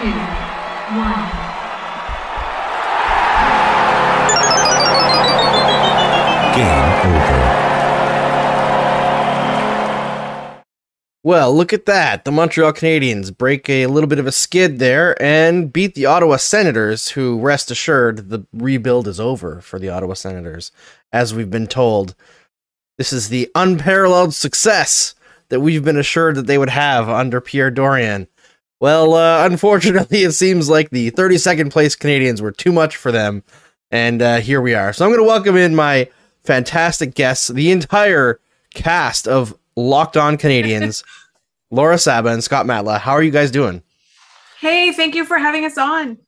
10, Well, look at that. The Montreal Canadiens break a little bit of a skid there and beat the Ottawa Senators, who, rest assured, the rebuild is over for the Ottawa Senators. As we've been told, this is the unparalleled success that we've been assured that they would have under Pierre Dorion. Well, uh, unfortunately, it seems like the 32nd place Canadiens were too much for them. And uh, here we are. So I'm going to welcome in my fantastic guests, the entire cast of Locked On Canadiens, Laura Saba and Scott Matla. How are you guys doing? Hey, thank you for having us on.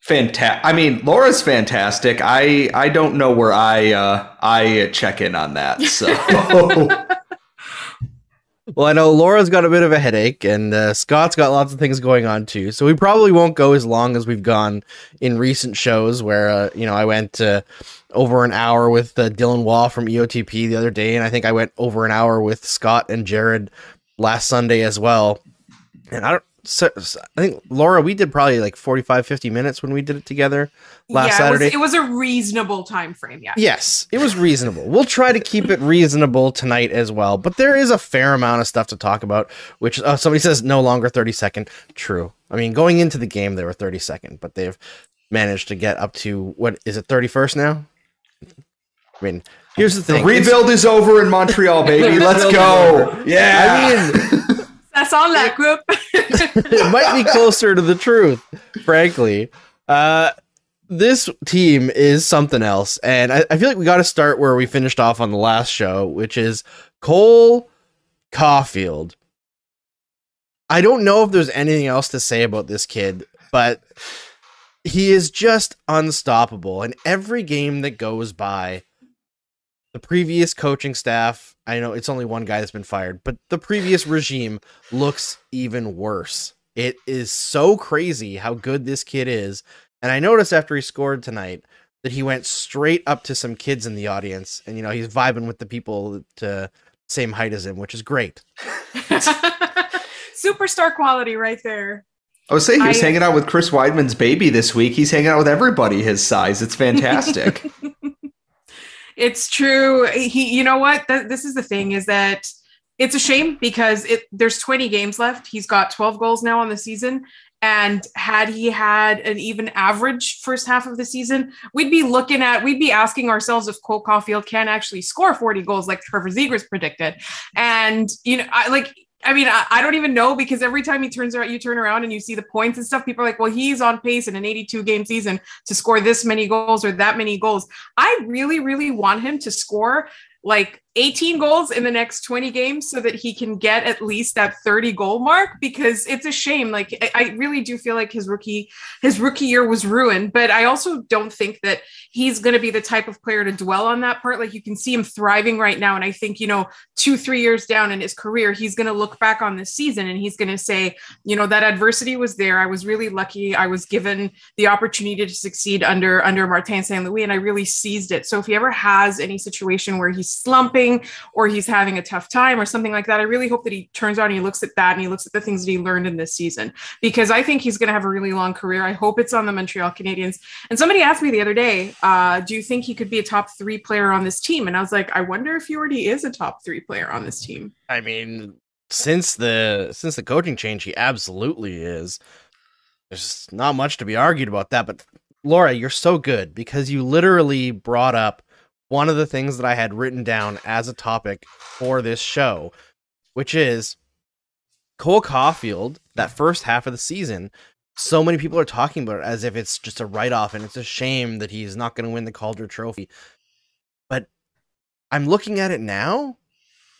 Fantastic. I mean, Laura's fantastic. I I don't know where I uh, I check in on that. So Well, I know Laura's got a bit of a headache, and uh, Scott's got lots of things going on too. So we probably won't go as long as we've gone in recent shows, where uh, you know I went uh, over an hour with uh, Dylan Wall from EOTP the other day, and I think I went over an hour with Scott and Jared last Sunday as well. And I don't. So, so I think Laura, we did probably like 45, 50 minutes when we did it together last yeah, Saturday. It was, it was a reasonable time frame. Yeah. Yes, it was reasonable. We'll try to keep it reasonable tonight as well, but there is a fair amount of stuff to talk about. Which uh, somebody says no longer thirty second. True. I mean, going into the game they were thirty second, but they've managed to get up to what is it thirty first now? I mean, here's the the thing: rebuild is over in Montreal, baby. Let's go. Yeah. I mean, That's on that group. it might be closer to the truth, frankly. Uh, this team is something else, and I, I feel like we got to start where we finished off on the last show, which is Cole Caufield. I don't know if there's anything else to say about this kid, but he is just unstoppable. And every game that goes by, the previous coaching staff, I know it's only one guy that's been fired, but the previous regime looks even worse. It is so crazy how good this kid is. And I noticed after he scored tonight that he went straight up to some kids in the audience and, you know, he's vibing with the people to same height as him, which is great. Superstar quality right there. I was saying he was I- hanging out with Chris Wideman's baby this week. He's hanging out with everybody his size. It's fantastic. It's true. He, you know what? Th- this is the thing is that it's a shame because it there's 20 games left. He's got 12 goals now on the season. And had he had an even average first half of the season, we'd be looking at, we'd be asking ourselves if Cole Caufield can actually score 40 goals like Trevor Zegras predicted. And, you know, I like, I mean, I, I don't even know because every time he turns around, you turn around and you see the points and stuff. People are like, well, he's on pace in an 82 game season to score this many goals or that many goals. I really, really want him to score like 18 goals in the next 20 games so that he can get at least that 30 goal mark because it's a shame. Like I, really do feel like his rookie his rookie year was ruined but i also don't think that he's going to be the type of player to dwell on that part. Like you can see him thriving right now and i think you know two three years down in his career he's going to look back on this season and he's going to say you know that adversity was there. I was really lucky. I was given the opportunity to succeed under under martin st louis and i really seized it. So if he ever has any situation where he's slumping or he's having a tough time or something like that. I really hope that he turns out and he looks at that and he looks at the things that he learned in this season because I think he's going to have a really long career. I hope it's on the Montreal Canadiens. And somebody asked me the other day, uh, do you think he could be a top three player on this team? And I was like, I wonder if he already is a top three player on this team. I mean, since the since the coaching change, he absolutely is. There's not much to be argued about that, but Laura, you're so good because you literally brought up one of the things that I had written down as a topic for this show, which is Cole Caufield, that first half of the season. So many people are talking about it as if it's just a write off and it's a shame that he's not going to win the Calder trophy. But I'm looking at it now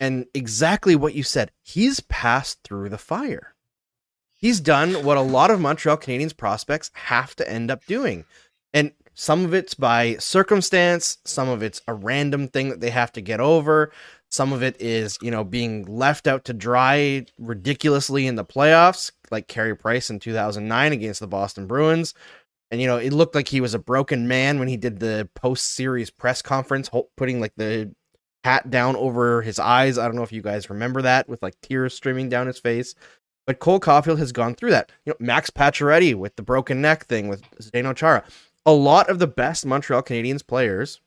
and exactly what you said. He's passed through the fire. He's done what a lot of Montreal Canadiens prospects have to end up doing. And some of it's by circumstance, some of it's a random thing that they have to get over. Some of it is, you know, being left out to dry ridiculously in the playoffs, like Carey Price in 2009 against the Boston Bruins. And you know, it looked like he was a broken man when he did the post-series press conference, putting like the hat down over his eyes. I don't know if you guys remember that with like tears streaming down his face. But Cole Caufield has gone through that. You know, Max Pacioretty with the broken neck thing with Zdeno Chara. A lot of the best Montreal Canadiens players,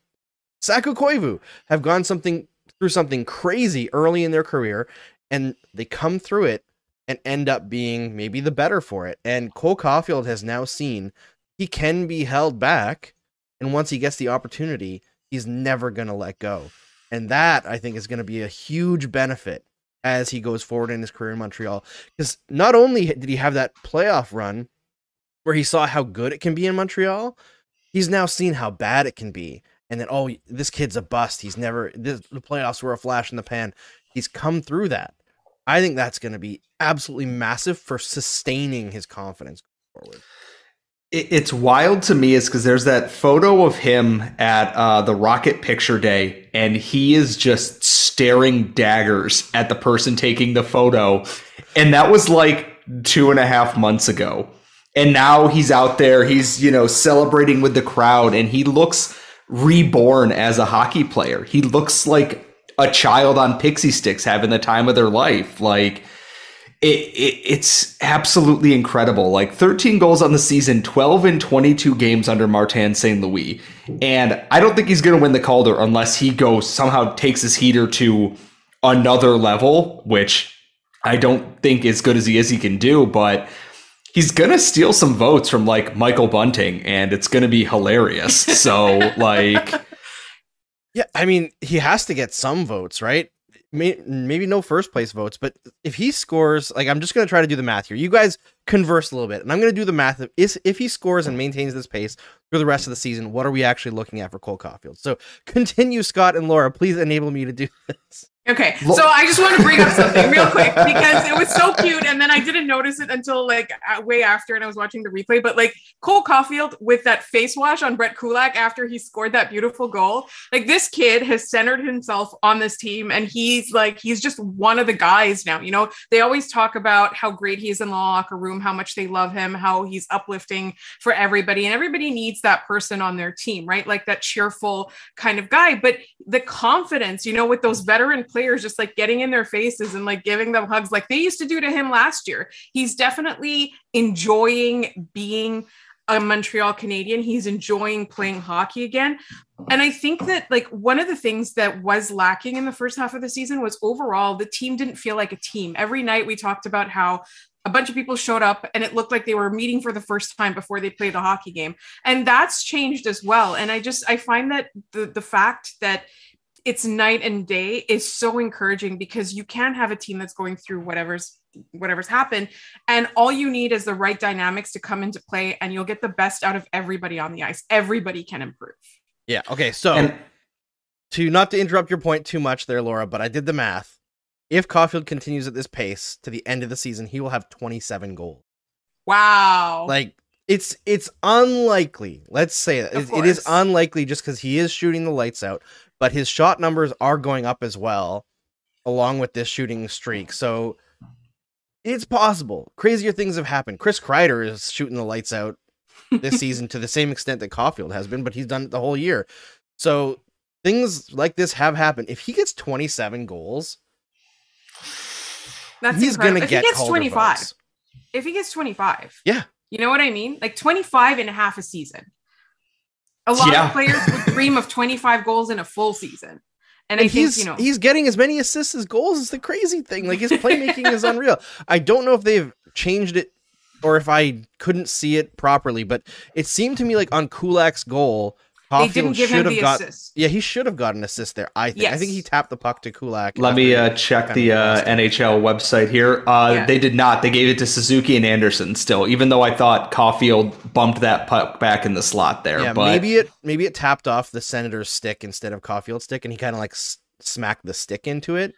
Saku Koivu, have gone something through something crazy early in their career, and they come through it and end up being maybe the better for it. And Cole Caufield has now seen he can be held back, and once he gets the opportunity, he's never going to let go. And that I think is going to be a huge benefit as he goes forward in his career in Montreal. Because not only did he have that playoff run where he saw how good it can be in Montreal, he's now seen how bad it can be. And then, oh, this kid's a bust. He's never, this, the playoffs were a flash in the pan. He's come through that. I think that's going to be absolutely massive for sustaining his confidence forward. It, it's wild to me is because there's that photo of him at uh, the Rocket Picture Day, and he is just staring daggers at the person taking the photo. And that was like two and a half months ago. And now he's out there, he's, you know, celebrating with the crowd, and he looks reborn as a hockey player. He looks like a child on pixie sticks having the time of their life. Like, it, it, it's absolutely incredible. Like 13 goals on the season, 12 in 22 games under Martin St. Louis. And I don't think he's going to win the Calder unless he goes somehow takes his heater to another level, which I don't think as good as he is he can do, but he's going to steal some votes from like Michael Bunting and it's going to be hilarious. So like Yeah, I mean, he has to get some votes, right? Maybe no first place votes, but if he scores, like I'm just gonna try to do the math here. You guys converse a little bit, and I'm gonna do the math. Of, is if he scores and maintains this pace through the rest of the season, what are we actually looking at for Cole Caufield? So continue, Scott and Laura. Please enable me to do this. Okay, so I just want to bring up something real quick because it was so cute, and then I didn't notice it until like way after, and I was watching the replay. But like Cole Caufield with that face wash on Brett Kulak after he scored that beautiful goal, like this kid has centered himself on this team, and he's like he's just one of the guys now. You know, they always talk about how great he is in the locker room, how much they love him, how he's uplifting for everybody, and everybody needs that person on their team, right? Like that cheerful kind of guy. But the confidence, you know, with those veteran players just like getting in their faces and like giving them hugs like they used to do to him last year. He's definitely enjoying being a Montreal Canadian. He's enjoying playing hockey again. And I think that like one of the things that was lacking in the first half of the season was overall the team didn't feel like a team. Every night we talked about how a bunch of people showed up and it looked like they were meeting for the first time before they played a hockey game. And that's changed as well. And I just I find that the the fact that it's night and day is so encouraging because you can have a team that's going through whatever's whatever's happened and all you need is the right dynamics to come into play and you'll get the best out of everybody on the ice everybody can improve Yeah. Okay. So and to not to interrupt your point too much there, Laura, but I did the math. If Caufield continues at this pace to the end of the season, he will have 27 goals. wow Like it's it's unlikely. Let's say that it, it is unlikely just because he is shooting the lights out, but his shot numbers are going up as well, along with this shooting streak. So it's possible. Crazier things have happened. Chris Kreider is shooting the lights out this season to the same extent that Caufield has been, but he's done it the whole year. So things like this have happened. If he gets 27 goals, that's he's gonna if get he gets 25 votes. if he gets 25 Yeah. you know what i mean like 25 and a half a season a lot Yeah. of players would dream of 25 goals in a full season and, And i think he's you know he's getting as many assists as goals is the crazy thing. Like his playmaking is unreal. I don't know if they've changed it or if I couldn't see it properly, but it seemed to me like on Kulak's goal, they didn't give him should have the got assist yeah he should have got an assist there. I think I think he tapped the puck to Kulak. let me uh, check the uh. NHL website here. Uh, Yeah. They did not. They gave it to Suzuki and Anderson still, even though I thought Caufield bumped that puck back in the slot there. yeah, but maybe it maybe it tapped off the Senator's stick instead of Caufield's stick, and he kind of like s- smacked the stick into it.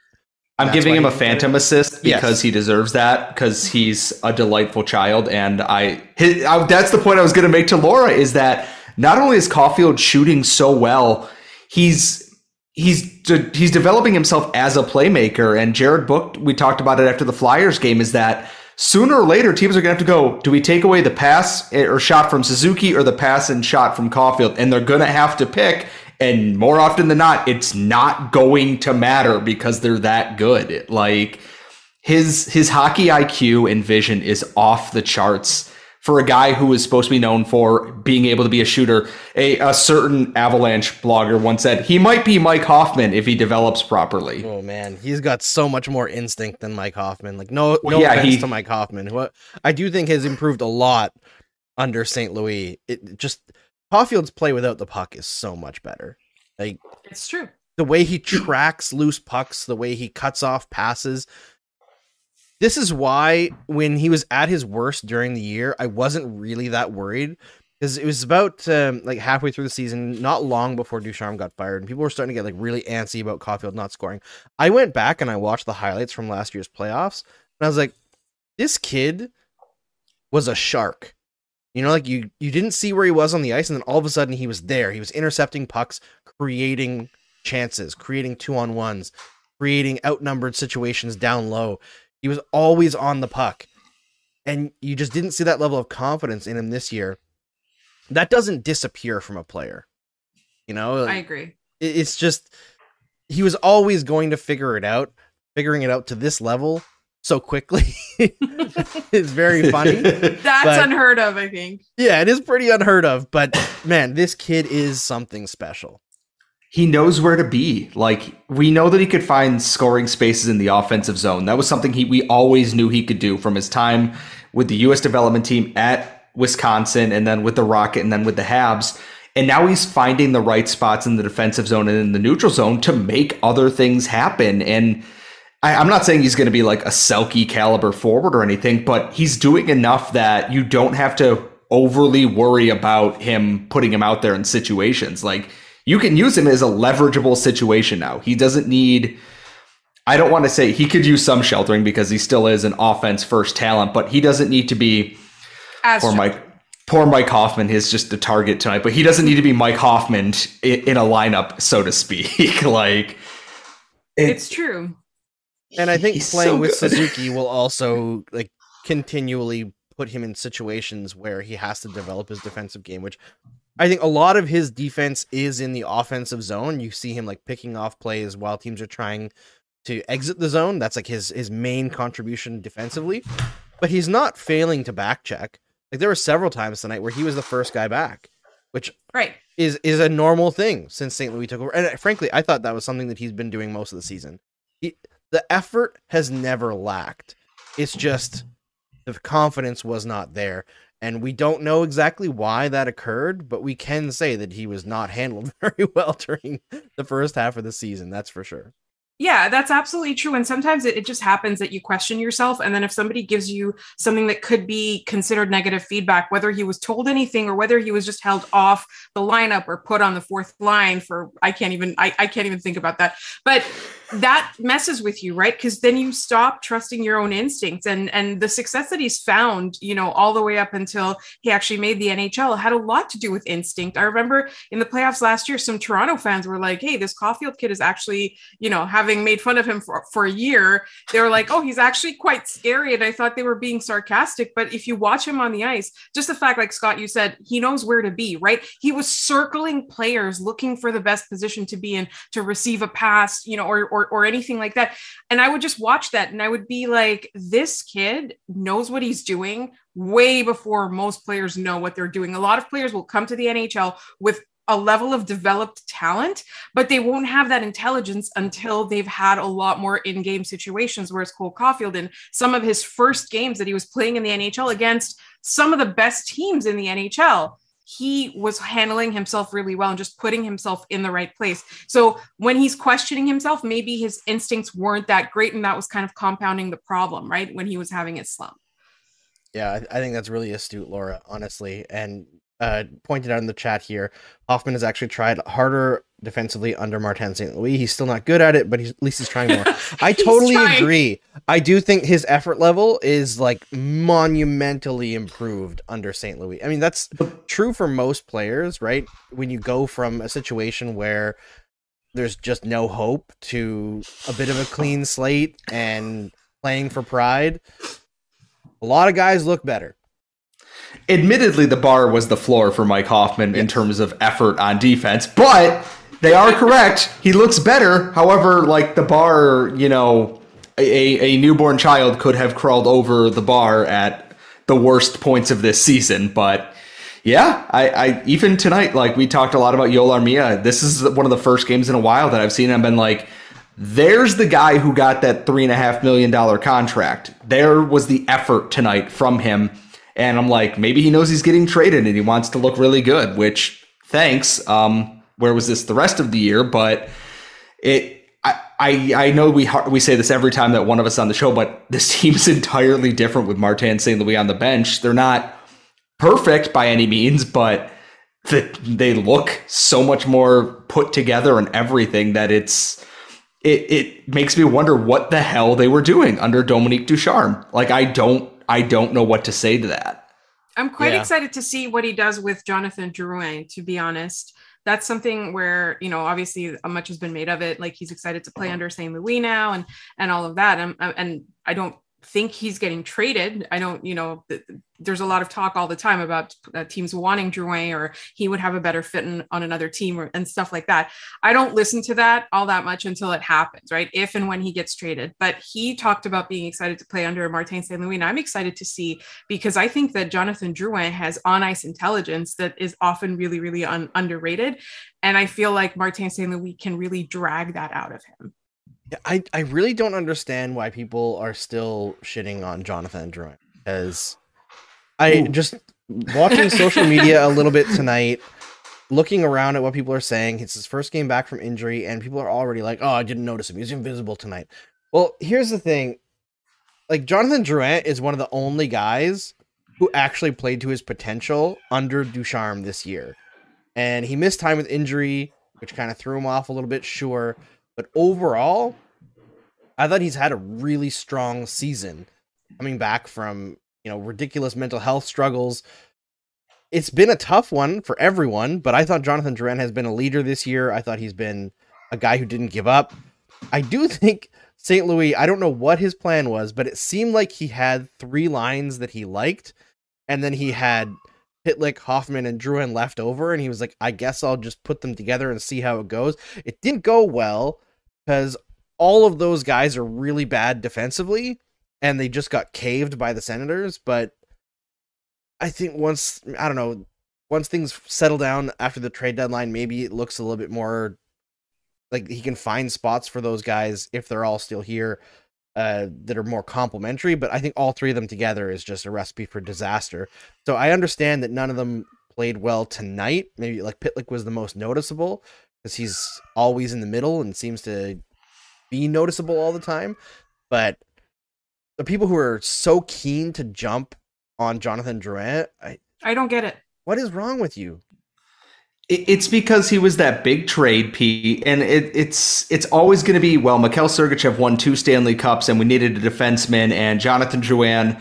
I'm That's giving him a phantom it? assist Yes. because he deserves that because he's a delightful child. And I, his, I that's the point I was going to make to Laura is that not only is Caufield shooting so well, he's he's de- he's developing himself as a playmaker. And Jared Book, we talked about it after the Flyers game, is that sooner or later teams are going to have to go, do we take away the pass eh, or shot from Suzuki or the pass and shot from Caufield? And they're going to have to pick. And more often than not, it's not going to matter because they're that good. Like his his hockey IQ and vision is off the charts for a guy who is supposed to be known for being able to be a shooter. A, a certain Avalanche blogger once said he might be Mike Hoffman if he develops properly. Oh man, he's got so much more instinct than Mike Hoffman. Like no, no Yeah, offense he- to Mike Hoffman, who I do think has improved a lot under St. Louis. It just Caufield's play without the puck is so much better. Like It's true. the way he tracks loose pucks, the way he cuts off passes. This is why when he was at his worst during the year, I wasn't really that worried because it was about um, like halfway through the season, not long before Ducharme got fired, and people were starting to get like really antsy about Caufield not scoring. I went back and I watched the highlights from last year's playoffs, and I was like, this kid was a shark. You know, like you you didn't see where he was on the ice, and then all of a sudden he was there. He was intercepting pucks, creating chances, creating two on ones, creating outnumbered situations down low. He was always on the puck. And you just didn't see that level of confidence in him this year. That doesn't disappear from a player. You know, I agree. it's just he was always going to figure it out. Figuring it out to this level so quickly is very funny. That's But- unheard of, I think. Yeah, it is pretty unheard of, but man, this kid is something special. He knows where to be. Like we know that he could find scoring spaces in the offensive zone. That was something he we always knew he could do from his time with the US development team at Wisconsin and then with the Rocket and then with the Habs. And now he's finding the right spots in the defensive zone and in the neutral zone to make other things happen. And I, I'm not saying he's going to be like a Selke caliber forward or anything, but he's doing enough that you don't have to overly worry about him putting him out there in situations. Like you can use him as a leverageable situation now. He doesn't need. I don't want to say he could use some sheltering because he still is an offense first talent, but he doesn't need to be As poor true. Mike. Poor Mike Hoffman is just a target tonight, but he doesn't need to be Mike Hoffman in, in a lineup, so to speak. like It's true. And I think playing so with good. Suzuki will also like continually put him in situations where he has to develop his defensive game, which I think a lot of his defense is in the offensive zone. You see him like picking off plays while teams are trying to exit the zone. That's like his his main contribution defensively. But he's not failing to back check. Like there were several times tonight where he was the first guy back, which Right. is is a normal thing since St. Louis took over. And uh, frankly, I thought that was something that he's been doing most of the season. He, the effort has never lacked. It's just the confidence was not there. And we don't know exactly why that occurred, but we can say that he was not handled very well during the first half of the season. That's for sure. Yeah, that's absolutely true. And sometimes it, it just happens that you question yourself. And then if somebody gives you something that could be considered negative feedback, whether he was told anything or whether he was just held off the lineup or put on the fourth line for I can't even I, I can't even think about that. But that messes with you, right? Because then you stop trusting your own instincts and and the success that he's found, you know, all the way up until he actually made the NHL had a lot to do with instinct. I remember in the playoffs last year, some Toronto fans were like, "Hey, this Caufield kid is actually, you know, having made fun of him for, for a year. They were like, "Oh, he's actually quite scary," and I thought they were being sarcastic. But if you watch him on the ice, just the fact, like Scott, you said, he knows where to be. Right? He was circling players, looking for the best position to be in to receive a pass, you know, or or, or anything like that. And I would just watch that, and I would be like, "This kid knows what he's doing." Way before most players know what they're doing. A lot of players will come to the NHL with a level of developed talent, but they won't have that intelligence until they've had a lot more in-game situations. Whereas Cole Caufield in some of his first games that he was playing in the NHL against some of the best teams in the NHL, he was handling himself really well and just putting himself in the right place. So when he's questioning himself, maybe his instincts weren't that great, and that was kind of compounding the problem, right? When he was having his slump. Yeah, I think that's really astute, Laura, honestly. And uh, pointed out in the chat here, Hoffman has actually tried harder defensively under Martin St. Louis. He's still not good at it, but he's, at least he's trying more. I totally trying. agree. I do think his effort level is like monumentally improved under St. Louis. I mean, that's true for most players, right? When you go from a situation where there's just no hope to a bit of a clean slate and playing for pride. A lot of guys look better. Admittedly, the bar was the floor for Mike Hoffman in terms of effort on defense, but they are correct. He looks better. However, like the bar, you know, a, a newborn child could have crawled over the bar at the worst points of this season. But yeah, I, I even tonight, like we talked a lot about Yoel Armia. This is one of the first games in a while that I've seen. I've been like, there's the guy who got that three and a half million dollar contract. There was the effort tonight from him. And I'm like, maybe he knows he's getting traded and he wants to look really good, which thanks. Um, where was this the rest of the year? But it, I, I, I know we we say this every time that one of us on the show, but this team's entirely different with Martin St. Louis on the bench. They're not perfect by any means, but the, they look so much more put together and everything that it's it it makes me wonder what the hell they were doing under Dominique Ducharme. Like I don't I don't know what to say to that. I'm quite Yeah. excited to see what he does with Jonathan Drouin, to be honest. That's something where, you know, obviously uh, much has been made of it. Like he's excited to play under St. Louis now and and all of that. And, and I don't think he's getting traded. I don't, you know, th- there's a lot of talk all the time about uh, teams wanting Drouin or he would have a better fit in, on another team or, and stuff like that. I don't listen to that all that much until it happens, right? If and when he gets traded. But he talked about being excited to play under Martin St. Louis. And I'm excited to see because I think that Jonathan Drouin has on ice intelligence that is often really, really un- underrated. And I feel like Martin St. Louis can really drag that out of him. Yeah, I, I really don't understand why people are still shitting on Jonathan Drouin because I Ooh. just watching social media a little bit tonight, looking around at what people are saying. It's his first game back from injury, and people are already like, "Oh, I didn't notice him. He's invisible tonight." Well, here's the thing: like Jonathan Drouin is one of the only guys who actually played to his potential under Ducharme this year, and he missed time with injury, which kind of threw him off a little bit. Sure, but overall, I thought he's had a really strong season coming back from, you know, ridiculous mental health struggles. It's been a tough one for everyone, but I thought Jonathan Drouin has been a leader this year. I thought he's been a guy who didn't give up. I do think St. Louis, I don't know what his plan was, but it seemed like he had three lines that he liked, and then he had Pitlick, Hoffman, and Drouin left over, and he was like, I guess I'll just put them together and see how it goes. It didn't go well because all of those guys are really bad defensively, and they just got caved by the Senators. But I think once I don't know, once things settle down after the trade deadline, maybe it looks a little bit more like he can find spots for those guys if they're all still here uh, that are more complementary. But I think all three of them together is just a recipe for disaster. So I understand that none of them played well tonight. Maybe like Pitlick was the most noticeable because he's always in the middle and seems to be noticeable all the time. But the people who are so keen to jump on Jonathan Drouin, I, I don't get it. what is wrong with you? It- It's because he was that big trade, Pete, and it, it's it's always going to be well. Mikhail Sergachev won two Stanley Cups, and we needed a defenseman, and Jonathan Drouin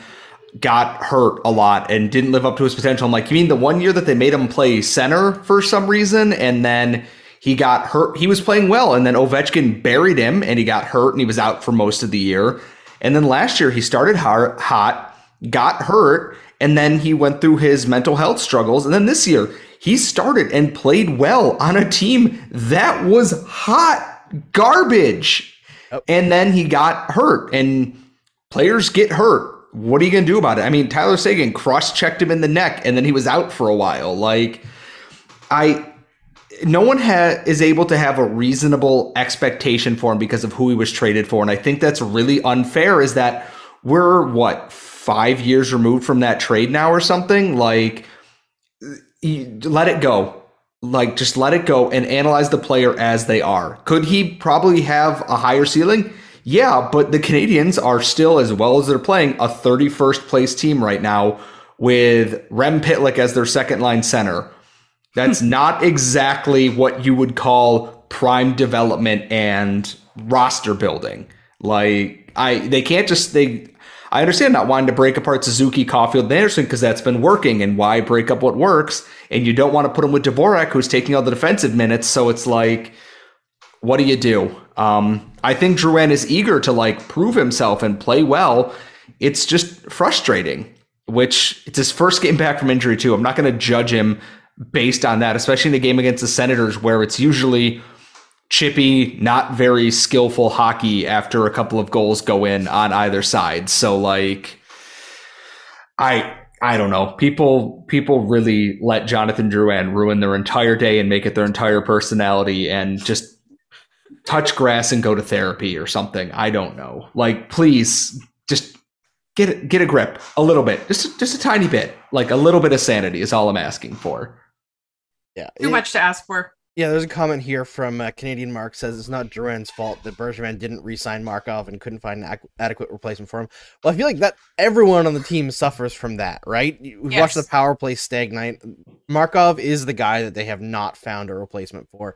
got hurt a lot and didn't live up to his potential. I'm like, you mean the one year that they made him play center for some reason, and then he got hurt. He was playing well, and then Ovechkin buried him, and he got hurt, and he was out for most of the year. And then last year he started hot got hurt, and then he went through his mental health struggles. And then this year, he started and played well on a team that was hot garbage. Yep. And then he got hurt, and players get hurt. What are you going to do about it? I mean, Tyler Seguin cross checked him in the neck, and then he was out for a while. Like, I. No one ha- is able to have a reasonable expectation for him because of who he was traded for. And I think that's really unfair is that we're what five years removed from that trade now or something like you- let it go. Like just let it go and analyze the player as they are. Could he probably have a higher ceiling? Yeah but the canadiens are still as well as they're playing a 31st place team right now with rem pitlick as their second line center. That's hmm. not exactly what you would call prime development and roster building. Like I they can't just they I understand not wanting to break apart Suzuki, Caufield, and Anderson because that's been working and why break up what works. And you don't want to put him with Dvorak, who's taking all the defensive minutes. So it's like, what do you do? Um, I think Drouin is eager to like prove himself and play well. it's just frustrating. Which it's his first game back from injury too. I'm not going to judge him based on that, especially in the game against the Senators, where it's usually chippy, not very skillful hockey after a couple of goals go in on either side. So like I I don't know. People people really let Jonathan Drouin ruin their entire day and make it their entire personality and just touch grass and go to therapy or something. I don't know. Like please just get get a grip a little bit. Just just a tiny bit. Like a little bit of sanity is all I'm asking for. Yeah. Too it- much to ask for. Yeah, there's a comment here from uh, Canadian Mark says it's not Drouin's fault that Bergevin didn't re-sign Markov and couldn't find an ac- adequate replacement for him. Well, I feel like that everyone on the team suffers from that, right? We've watched the power play stagnate. Markov is the guy that they have not found a replacement for.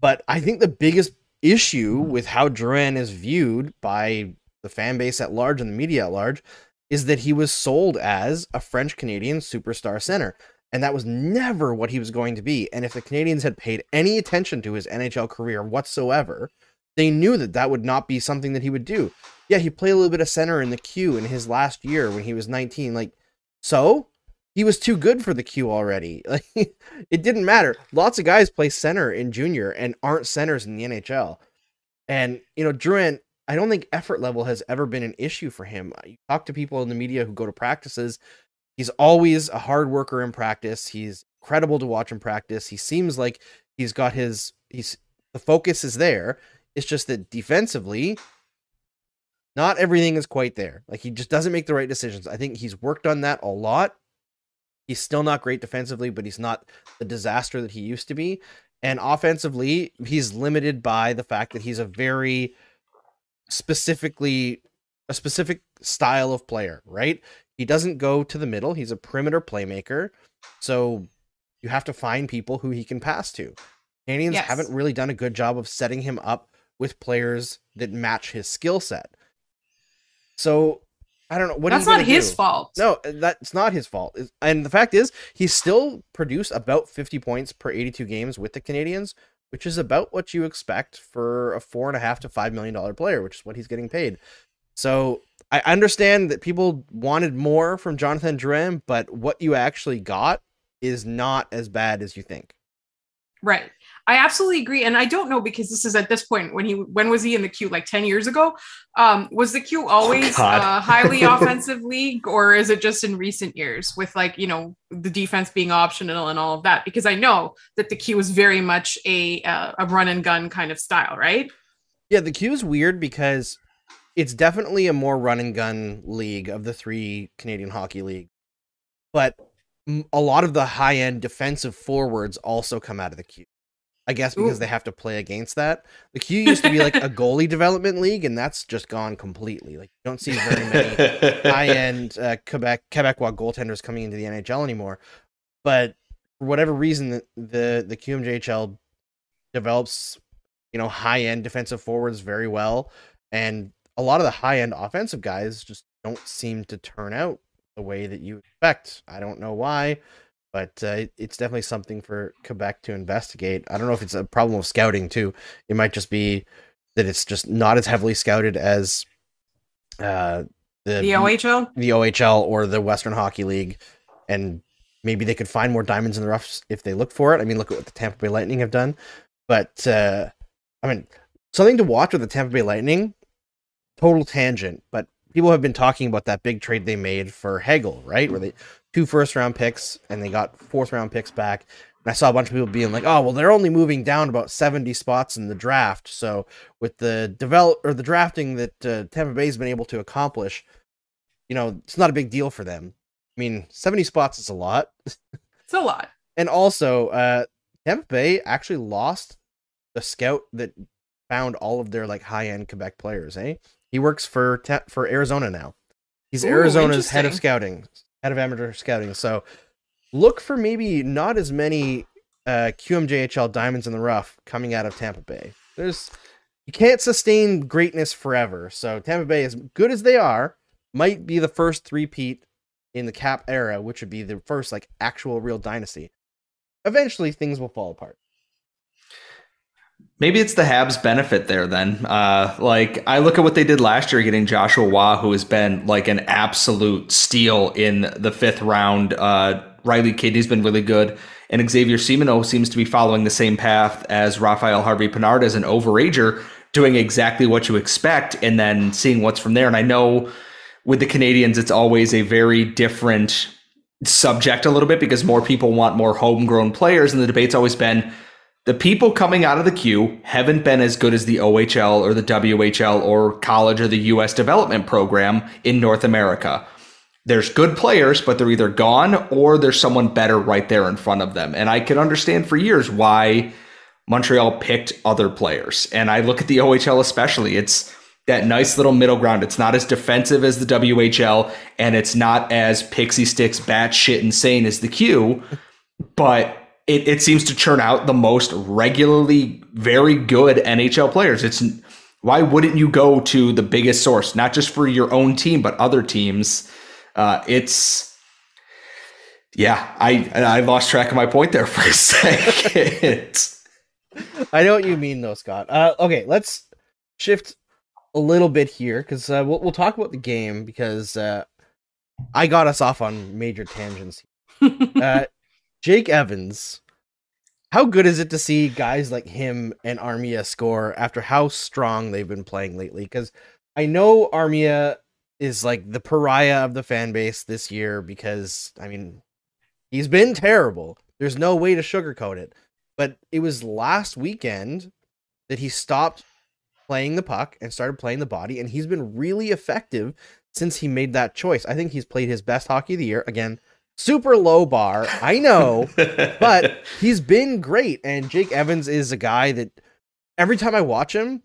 But I think the biggest issue with how Drouin is viewed by the fan base at large and the media at large is that he was sold as a French Canadian superstar center. And that was never what he was going to be. And if the Canadiens had paid any attention to his NHL career whatsoever, they knew that that would not be something that he would do. Yeah, he played a little bit of center in the Q in his last year when he was 19. Like, so he was too good for the Q already. Like, it didn't matter. Lots of guys play center in junior and aren't centers in the NHL. And, you know, Drouin, I don't think effort level has ever been an issue for him. You talk to people in the media who go to practices, he's always a hard worker in practice. He's credible to watch in practice. He seems like he's got his he's the focus is there. It's just that defensively, not everything is quite there. Like he just doesn't make the right decisions. I think he's worked on that a lot. He's still not great defensively, but he's not the disaster that he used to be. And offensively, he's limited by the fact that he's a very specifically a specific style of player, right? He doesn't go to the middle. He's a perimeter playmaker. So you have to find people who he can pass to. Canadiens Yes. haven't really done a good job of setting him up with players that match his skill set. So I don't know what That's not his do? fault. No, uh, that's not his fault. And the fact is, he still produced about 50 points per 82 games with the Canadiens, which is about what you expect for a four and a half to five million dollar player, which is what he's getting paid. So I understand that people wanted more from Jonathan Drouin, but what you actually got is not as bad as you think. Right. I absolutely agree. And I don't know because this is at this point when he when was he in the Q? Like 10 years ago? Um, was the Q always God. a highly offensive league, or is it just in recent years with like, you know, the defense being optional and all of that? Because I know that the Q is very much a uh, a run and gun kind of style, right? Yeah, the Q is weird because it's definitely a more run and gun league of the three Canadian hockey league. But a lot of the high end defensive forwards also come out of the Q. I guess because Ooh. they have to play against that. The Q used to be like a goalie development league, and that's just gone completely. Like you don't see very many high end uh, Quebec Quebecois goaltenders coming into the NHL anymore. But for whatever reason, the the, the QMJHL develops you know high end defensive forwards very well, and a lot of the high end offensive guys just don't seem to turn out the way that you expect. I don't know why. But uh, it's definitely something for Quebec to investigate. I don't know if it's a problem of scouting too. It might just be that it's just not as heavily scouted as uh, the The OHL. the OHL or the Western Hockey League, and maybe they could find more diamonds in the roughs if they look for it. I mean, look at what the Tampa Bay Lightning have done. But uh, I mean, something to watch with the Tampa Bay Lightning. Total tangent, but people have been talking about that big trade they made for Hagel, right? Where they two first round picks and they got fourth round picks back. And I saw a bunch of people being like, "Oh, well, they're only moving down about seventy spots in the draft." So with the develop or the drafting that uh, Tampa Bay's been able to accomplish, you know, it's not a big deal for them. I mean, seventy spots is a lot, It's a lot. and also uh, Tampa Bay actually lost the scout that found all of their like high end Quebec players. Eh, he works for Ta- for Arizona now. He's Ooh, Arizona's head of scouting, head of amateur scouting. So look for maybe not as many uh, QMJHL diamonds in the rough coming out of Tampa Bay. There's you can't sustain greatness forever. So Tampa Bay, as good as they are, might be the first three-peat in the cap era, which would be the first like actual real dynasty. Eventually, things will fall apart. Maybe it's the Habs benefit there then. Uh, like I look at what they did last year, getting Joshua Roy, who has been like an absolute steal in the fifth round. Uh, Riley Kidney's been really good, and Xavier Simoneau seems to be following the same path as Raphael Harvey Pinard as an overager, doing exactly what you expect, and then seeing what's from there. And I know with the Canadiens, it's always a very different subject a little bit because more people want more homegrown players, and the debate's always been the people coming out of the Q haven't been as good as the OHL or the WHL or college or the US development program in North America. There's good players, but they're either gone or there's someone better right there in front of them. And I can understand for years why Montreal picked other players. And I look at the OHL especially. It's that nice little middle ground. It's not as defensive as the WHL, and it's not as pixie sticks batshit insane as the Q, but it, it seems to churn out the most regularly very good NHL players. It's why wouldn't you go to the biggest source, not just for your own team, but other teams? Uh, it's yeah, I I lost track of my point there for a second. I know what you mean, though, Scott. Uh, okay, let's shift a little bit here because uh, we'll we'll talk about the game because uh, I got us off on major tangents. Jake Evans. How good is it to see guys like him and Armia score after how strong they've been playing lately? Because I know Armia is like the pariah of the fan base this year because I mean he's been terrible. There's no way to sugarcoat it. But it was last weekend that he stopped playing the puck and started playing the body, and he's been really effective since he made that choice. I think he's played his best hockey of the year. Again, super low bar, I know, but he's been great. And Jake Evans is a guy that every time I watch him,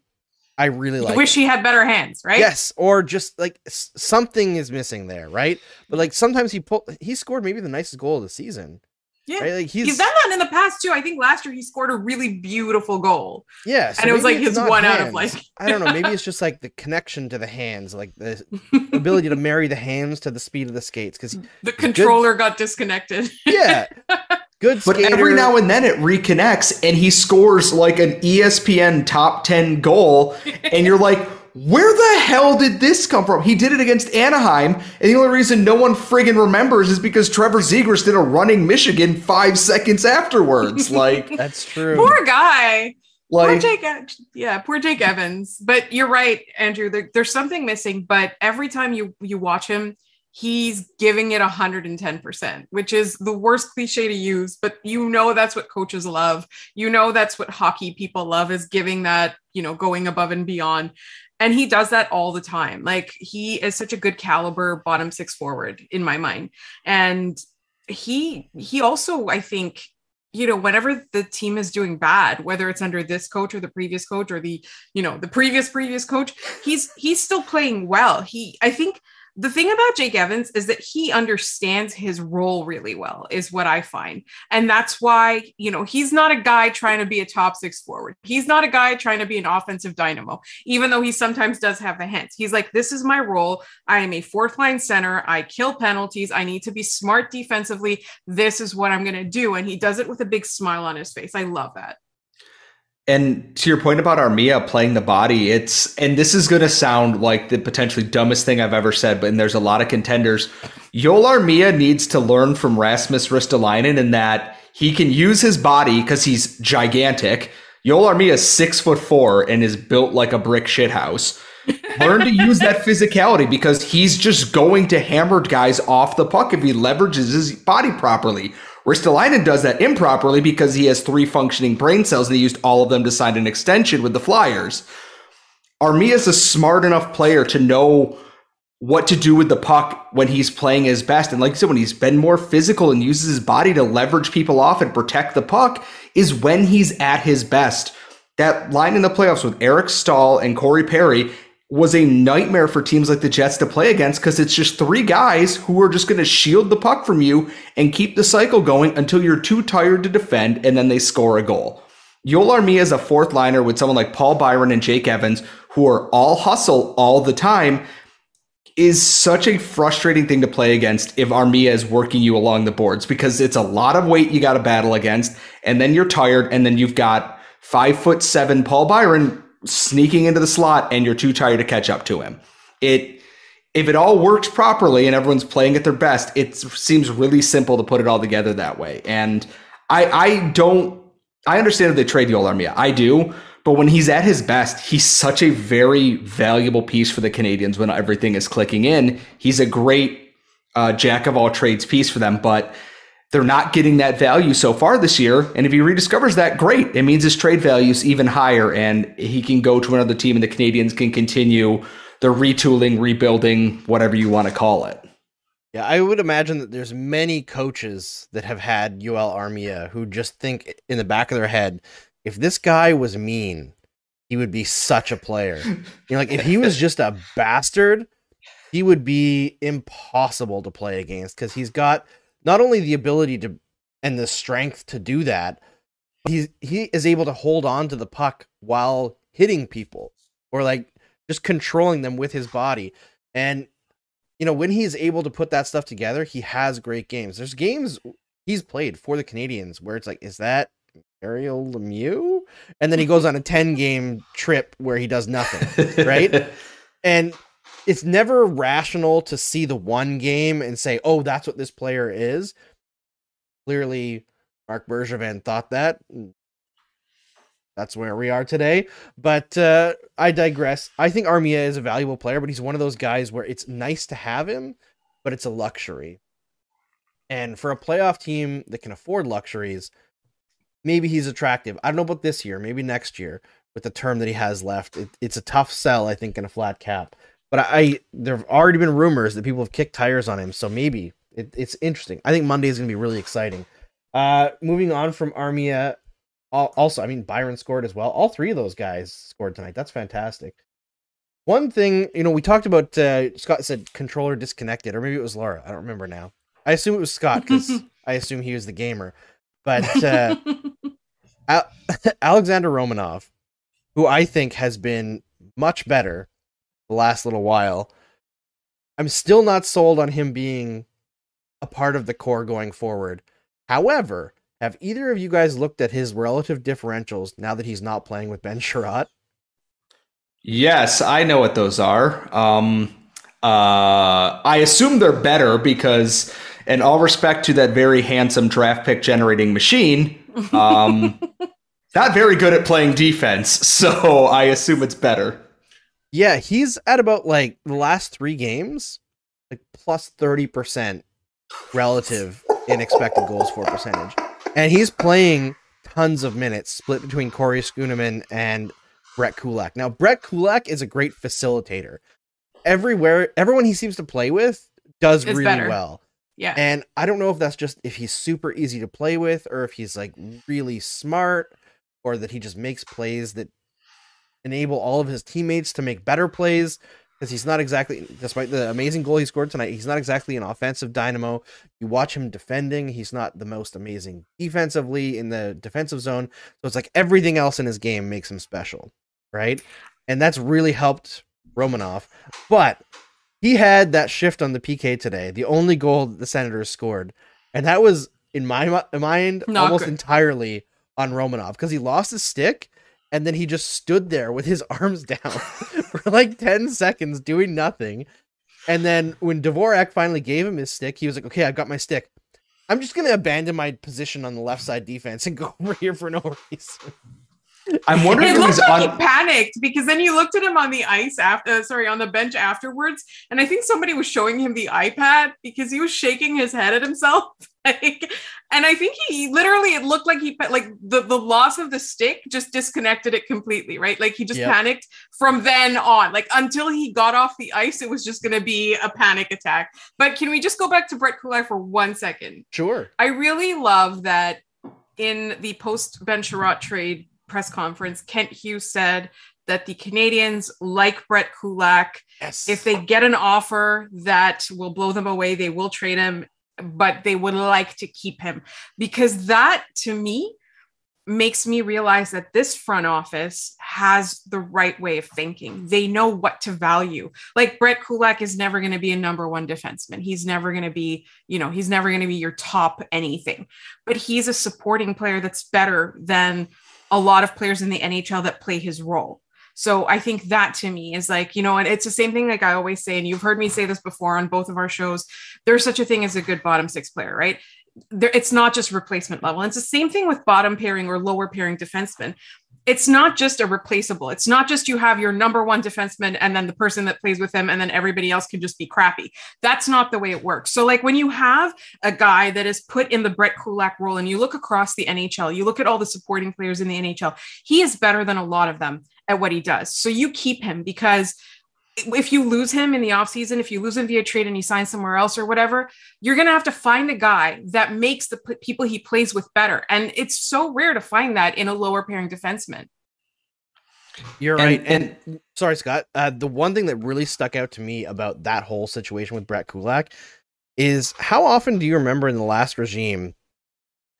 I really You like. wish him. he had better hands, right? Yes, or just like s- something is missing there, right? But like sometimes he pull, he scored maybe the nicest goal of the season. Yeah. Right? Like he's, He's done that in the past too. I think last year he scored a really beautiful goal. yeah, so and it was like his not one out of like I don't know. Maybe it's just like the connection to the hands, like the ability to marry the hands to the speed of the skates. Because the controller got disconnected. yeah, good But skater. every now and then it reconnects and he scores like an ESPN top 10 goal. And you're like, where the hell did this come from? He did it against Anaheim. And the only reason no one friggin' remembers is because Trevor Zegras did a running Michigan five seconds afterwards. Like, That's true. Poor guy. poor like Jake. E- Yeah, poor Jake Evans. But you're right, Andrew. There, there's something missing. But every time you you watch him, he's giving it 110%, which is the worst cliche to use. But you know that's what coaches love. You know that's what hockey people love is giving that you know going above and beyond. And he does that all the time. Like he is such a good caliber bottom six forward in my mind. And he he also I think you know whenever the team is doing bad whether it's under this coach or the previous coach or the you know the previous previous coach he's he's still playing well he i think the thing about Jake Evans is that he understands his role really well, is what I find. And that's why, you know, he's not a guy trying to be a top six forward. He's not a guy trying to be an offensive dynamo, even though he sometimes does have the hints. He's like, this is my role. I am a fourth line center. I kill penalties. I need to be smart defensively. This is what I'm going to do. And he does it with a big smile on his face. I love that. And to your point about Armia playing the body, it's and this is going to sound like the potentially dumbest thing I've ever said, but and there's a lot of contenders. Joel Armia needs to learn from Rasmus Ristolainen in that he can use his body because he's gigantic. Joel Armia is six foot four and is built like a brick shithouse. Learn to use that physicality because he's just going to hammer guys off the puck if he leverages his body properly. Ristolainen does that improperly because he has three functioning brain cells and he used all of them to sign an extension with the Flyers. Armia is a smart enough player to know what to do with the puck when he's playing his best. And like you said, when he's been more physical and uses his body to leverage people off and protect the puck, is when he's at his best. That line in the playoffs with Eric Staal and Corey Perry was a nightmare for teams like the Jets to play against because it's just three guys who are just going to shield the puck from you and keep the cycle going until you're too tired to defend and then they score a goal. Yoel Armia is a fourth liner with someone like Paul Byron and Jake Evans who are all hustle all the time is such a frustrating thing to play against if Armia is working you along the boards because it's a lot of weight you got to battle against and then you're tired and then you've got five foot seven Paul Byron sneaking into the slot and you're too tired to catch up to him. It if it all works properly and everyone's playing at their best, it seems really simple to put it all together that way. And I I don't I understand if they trade Joel Armia. I do. But when he's at his best, he's such a very valuable piece for the Canadiens when everything is clicking in. He's a great uh, jack of all trades piece for them, but they're not getting that value so far this year. And if he rediscovers that, great. It means his trade value is even higher and he can go to another team and the Canadiens can continue the retooling, rebuilding, whatever you want to call it. Yeah, I would imagine that there's many coaches that have had Joel Armia who just think in the back of their head, if this guy was mean, he would be such a player. you know, like if he was just a bastard, he would be impossible to play against because he's got not only the ability to and the strength to do that, he's he is able to hold on to the puck while hitting people or like just controlling them with his body. And you know, when he's able to put that stuff together, he has great games. There's games he's played for the Canadiens where it's like, is that Ariel Lemieux? And then he goes on a 10 game trip where he does nothing, right? and it's never rational to see the one game and say, oh, that's what this player is. Clearly, Marc Bergevin thought that. That's where we are today. But uh, I digress. I think Armia is a valuable player, but he's one of those guys where it's nice to have him, but it's a luxury. And for a playoff team that can afford luxuries, maybe he's attractive. I don't know about this year, maybe next year with the term that he has left. It, it's a tough sell, I think, in a flat cap. But I, there have already been rumors that people have kicked tires on him, so maybe it, it's interesting. I think Monday is going to be really exciting. Uh, moving on from Armia, also, I mean, Byron scored as well. All three of those guys scored tonight. That's fantastic. One thing, you know, we talked about. Uh, Scott said controller disconnected, or maybe it was Laura. I don't remember now. I assume it was Scott because I assume he was the gamer. But uh, Al- Alexander Romanov, who I think has been much better the last little while. I'm still not sold on him being a part of the core going forward. However, have either of you guys looked at his relative differentials now that he's not playing with Ben Chiarot? Yes, I know what those are. Um, uh, I assume they're better because, in all respect to that very handsome draft pick generating machine, um, not very good at playing defense. So I assume it's better. Yeah, he's at about like the last three games, like plus 30% relative in expected goals for percentage. And he's playing tons of minutes, split between Corey Schueneman and Brett Kulak. Now, Brett Kulak is a great facilitator. Everywhere, everyone he seems to play with does It's really better. well. yeah. And I don't know if that's just if he's super easy to play with or if he's like really smart or that he just makes plays that enable all of his teammates to make better plays because he's not exactly despite the amazing goal he scored tonight he's not exactly an offensive dynamo. You watch him defending he's not the most amazing defensively in the defensive zone. So it's like everything else in his game makes him special right? And that's really helped romanov. But he had that shift on the PK today, the only goal the Senators scored, and that was in my mind Not almost good. entirely on Romanov because he lost his stick and then he just stood there with his arms down for like 10 seconds doing nothing. And then when Dvorak finally gave him his stick, he was like, "Okay, I've got my stick. I'm just going to abandon my position on the left side defense and go over here for no reason." I'm wondering It if looked he's like he panicked because then you looked at him on the ice after, uh, sorry, on the bench afterwards, and I think somebody was showing him the iPad because he was shaking his head at himself. Like, and I think he literally, it looked like he like the the loss of the stick just disconnected it completely, right? Like he just Yep. panicked from then on. Like until he got off the ice, it was just going to be a panic attack. But can we just go back to Brett Kulak for one second? Sure. I really love that in the post Ben Chiarot trade press conference, Kent Hughes said that the Canadiens like Brett Kulak. Yes. If they get an offer that will blow them away, they will trade him, but they would like to keep him because that to me makes me realize that this front office has the right way of thinking. They know what to value. Like Brett Kulak is never going to be a number one defenseman. He's never going to be, you know, he's never going to be your top anything, but he's a supporting player that's better than a lot of players in the NHL that play his role. So I think that to me is like, you know, and it's the same thing like I always say, and you've heard me say this before on both of our shows. There's such a thing as a good bottom six player, right? There, it's not just replacement level. And it's the same thing with bottom pairing or lower pairing defensemen it's not just a replaceable. It's not just you have your number one defenseman and then the person that plays with him, and then everybody else can just be crappy. That's not the way it works. So, like when you have a guy that is put in the Brett Kulak role, and you look across the NHL, you look at all the supporting players in the NHL, he is better than a lot of them at what he does. So you keep him because if you lose him in the offseason, if you lose him via trade and he signs somewhere else or whatever, you're going to have to find a guy that makes the p- people he plays with better. And it's so rare to find that in a lower pairing defenseman. You're And- right. And, sorry, Scott. Uh, the one thing that really stuck out to me about that whole situation with Brett Kulak is how often do you remember in the last regime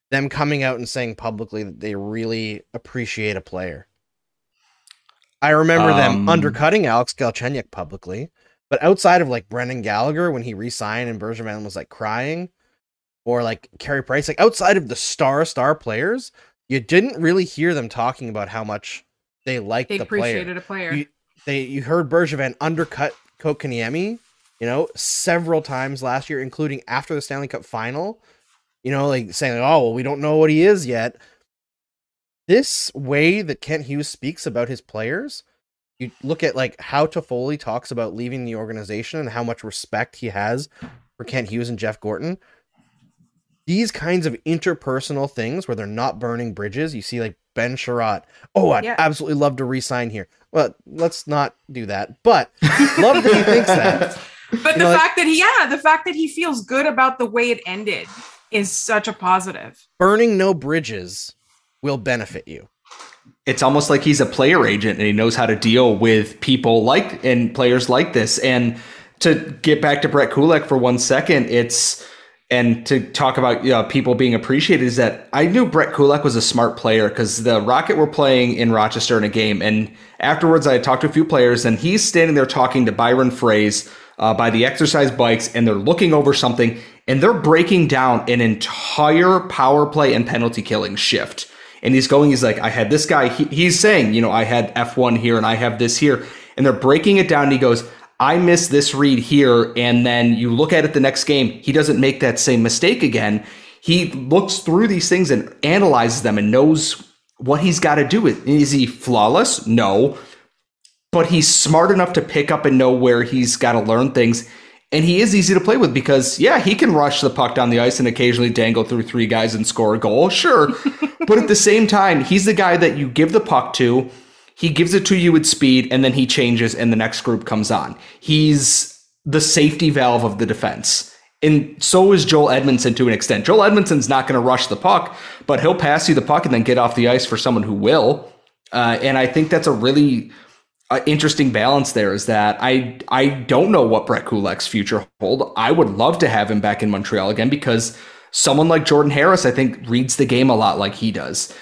them coming out and saying publicly that they really appreciate a player? I remember them Um, undercutting Alex Galchenyuk publicly, but outside of like Brendan Gallagher when he re-signed and Bergevin was like crying, or like Carey Price, like outside of the star star players, you didn't really hear them talking about how much they liked They the player appreciated a player. You- they you heard Bergevin undercut Kotkaniemi, you know, several times last year, including after the Stanley Cup final. You know, like saying, like, "Oh, well, we don't know what he is yet." This way that Kent Hughes speaks about his players, you look at like how Toffoli talks about leaving the organization and how much respect he has for Kent Hughes and Jeff Gorton. These kinds of interpersonal things where they're not burning bridges, you see like Ben Chiarot. Oh, I'd Yeah. absolutely love to re-sign here. Well, let's not do that. But love that he thinks that. but you the know, like- fact that he, yeah, the fact that he feels good about the way it ended is such a positive. Burning no bridges will benefit you. it's almost like he's a player agent and he knows how to deal with people like and players like this. And to get back to Brett Kulak for one second, it's and to talk about you know, people being appreciated is that I knew Brett Kulak was a smart player because the Rocket were playing in Rochester in a game, and afterwards I talked to a few players, and he's standing there talking to Byron Froese uh, by the exercise bikes, and they're looking over something, and they're breaking down an entire power play and penalty killing shift and he's going he's like i had this guy he, he's saying you know i had f1 here and i have this here. And they're breaking it down and he goes i missed this read here and then you look at it the next game he doesn't make that same mistake again. He looks through these things and analyzes them and knows what he's got to do with is he flawless? No. But he's smart enough to pick up and know where he's got to learn things and he is easy to play with because yeah he can rush the puck down the ice and occasionally dangle through three guys and score a goal sure but at the same time he's the guy that you give the puck to he gives it to you with speed and then he changes and the next group comes on he's the safety valve of the defense and so is Joel Edmundson to an extent. Joel Edmundson's not going to rush the puck, but he'll pass you the puck and then get off the ice for someone who will. Uh, and I think that's a really uh, interesting balance there is that I I don't know what Brett Kulak's future hold. I would love to have him back in Montreal again because someone like Jordan Harris, I think, reads the game a lot like he does.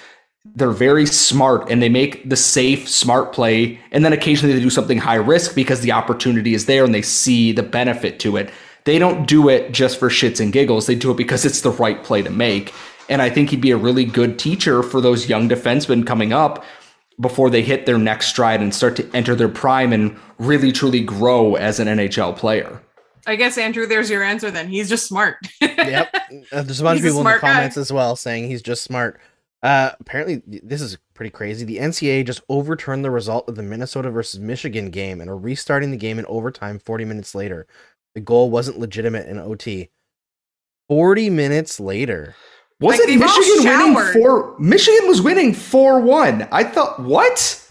They're very smart and they make the safe, smart play, and then occasionally they do something high risk because the opportunity is there and they see the benefit to it. They don't do it just for shits and giggles. They do it because it's the right play to make. And I think he'd be a really good teacher for those young defensemen coming up before they hit their next stride and start to enter their prime and really truly grow as an NHL player. I guess Andrew, there's your answer. Then he's just smart. yep. Uh, there's a bunch He's of people in the smart guy. comments as well saying he's just smart. Uh, apparently, this is pretty crazy. The NCAA just overturned the result of the Minnesota versus Michigan game and are restarting the game in overtime 40 minutes later. The goal wasn't legitimate in OT. 40 minutes later. Wasn't they've Michigan winning showered. four? Michigan was winning four one. I thought what?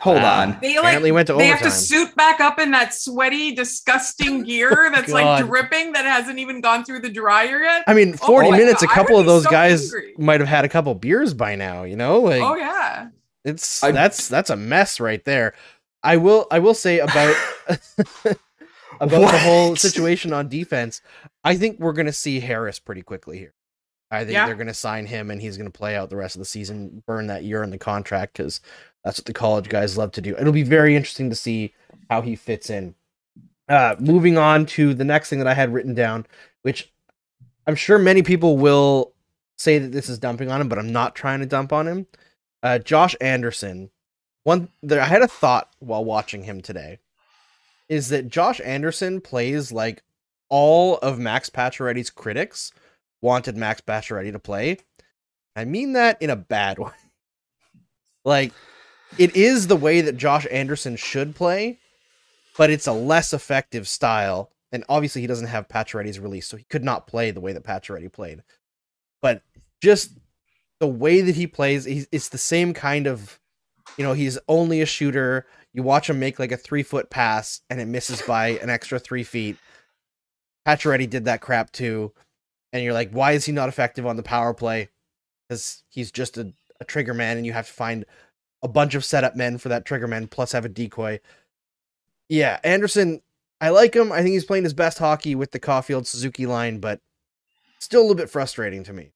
Hold Wow. on. They Apparently went to they have to suit back up in that sweaty, disgusting gear that's like dripping that hasn't even gone through the dryer yet. I mean, Oh 40 my minutes, God, a I couple of those so guys angry. might have had a couple beers by now, you know? Like oh yeah. it's I- that's that's a mess right there. I will I will say about about the whole situation on defense. I think we're going to see Harris pretty quickly here. I think Yeah. they're going to sign him and he's going to play out the rest of the season, burn that year in the contract cuz that's what the college guys love to do. It'll be very interesting to see how he fits in. Uh moving on to the next thing that I had written down, which I'm sure many people will say that this is dumping on him, but I'm not trying to dump on him. Uh, Josh Anderson. One, there, I had a thought while watching him today. Is that Josh Anderson plays like all of Max Pacioretty's critics wanted Max Pacioretty to play? I mean that in a bad way. like, it is the way that Josh Anderson should play, but it's a less effective style. And obviously, he doesn't have Pacioretty's release, so he could not play the way that Pacioretty played. But just the way that he plays, it's the same kind of, you know, he's only a shooter. You watch him make like a three foot pass and it misses by an extra three feet. Pacioretty did that crap too. And you're like, why is he not effective on the power play? Because he's just a, a trigger man and you have to find a bunch of setup men for that trigger man plus have a decoy. Yeah, Anderson, I like him. I think he's playing his best hockey with the Caufield Suzuki line, but still a little bit frustrating to me.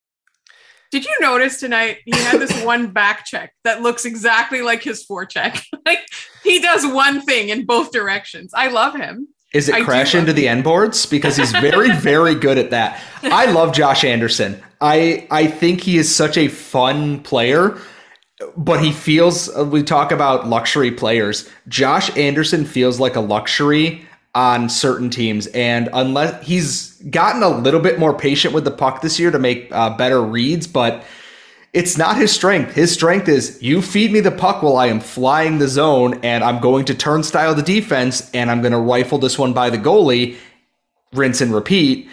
Did you notice tonight he had this one back check that looks exactly like his forecheck? like he does one thing in both directions. I love him. Is it I crash into the end boards? Because he's very, very good at that. I love Josh Anderson. I I think he is such a fun player, but he feels. uh, We talk about luxury players. Josh Anderson feels like a luxury on certain teams, and unless he's gotten a little bit more patient with the puck this year to make uh, better reads, but it's not his strength. His strength is you feed me the puck while I am flying the zone and I'm going to turnstile the defense and I'm going to rifle this one by the goalie, rinse and repeat.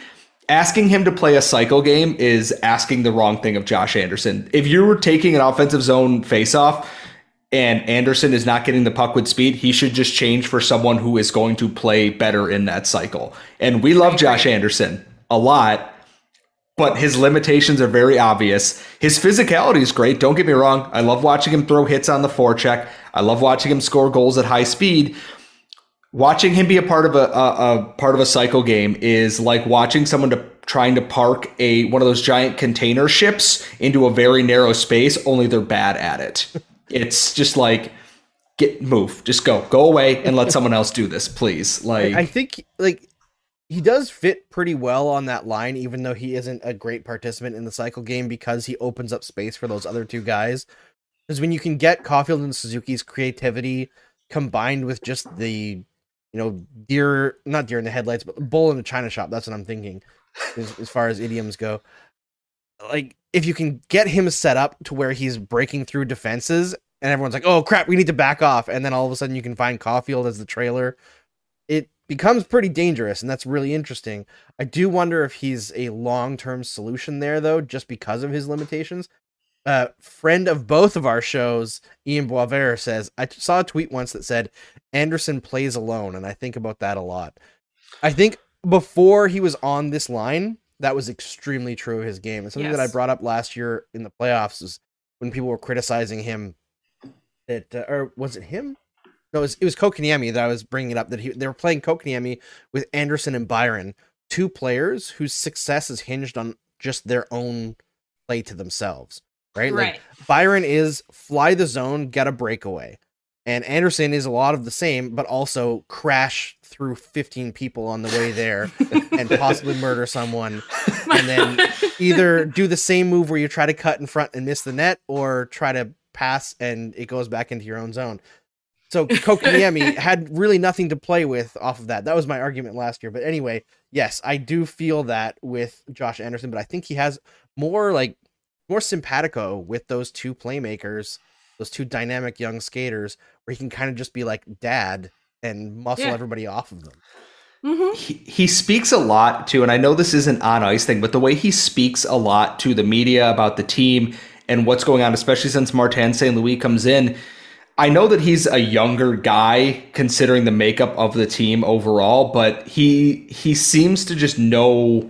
Asking him to play a cycle game is asking the wrong thing of Josh Anderson. If you were taking an offensive zone faceoff and Anderson is not getting the puck with speed, he should just change for someone who is going to play better in that cycle. And we love Josh Anderson a lot but his limitations are very obvious. His physicality is great. Don't get me wrong. I love watching him throw hits on the forecheck. I love watching him score goals at high speed. Watching him be a part of a, a, a part of a cycle game is like watching someone to trying to park a one of those giant container ships into a very narrow space. Only they're bad at it. It's just like get move, just go, go away, and let someone else do this, please. Like I think like he does fit pretty well on that line, even though he isn't a great participant in the cycle game because he opens up space for those other two guys. Because when you can get Caufield and Suzuki's creativity combined with just the, you know, deer not deer in the headlights, but bull in the china shop. That's what I'm thinking, as, as far as idioms go. Like if you can get him set up to where he's breaking through defenses, and everyone's like, "Oh crap, we need to back off," and then all of a sudden you can find Caufield as the trailer. It becomes pretty dangerous, and that's really interesting. I do wonder if he's a long term solution there, though, just because of his limitations. Uh, friend of both of our shows, Ian Boisvert says, I saw a tweet once that said Anderson plays alone, and I think about that a lot. I think before he was on this line, that was extremely true of his game. And something that I brought up last year in the playoffs is when people were criticizing him that, uh, or was it him? No, it was, it was Kotkaniemi that I was bringing up that he, they were playing Kotkaniemi with Anderson and Byron, two players whose success is hinged on just their own play to themselves, right? Like, Right. Byron is fly the zone, get a breakaway. And Anderson is a lot of the same, but also crash through 15 people on the way there and possibly murder someone. And then either do the same move where you try to cut in front and miss the net or try to pass and it goes back into your own zone. So Kotkaniemi had really nothing to play with off of that. That was my argument last year. But anyway, yes, I do feel that with Josh Anderson, but I think he has more like more simpatico with those two playmakers, those two dynamic young skaters, where he can kind of just be like dad and muscle Yeah. everybody off of them. Mhm. he, he speaks a lot to, and I know this is an on ice thing, but the way he speaks a lot to the media about the team and what's going on, especially since Martin St. Louis comes in. I know that he's a younger guy considering the makeup of the team overall, but he he seems to just know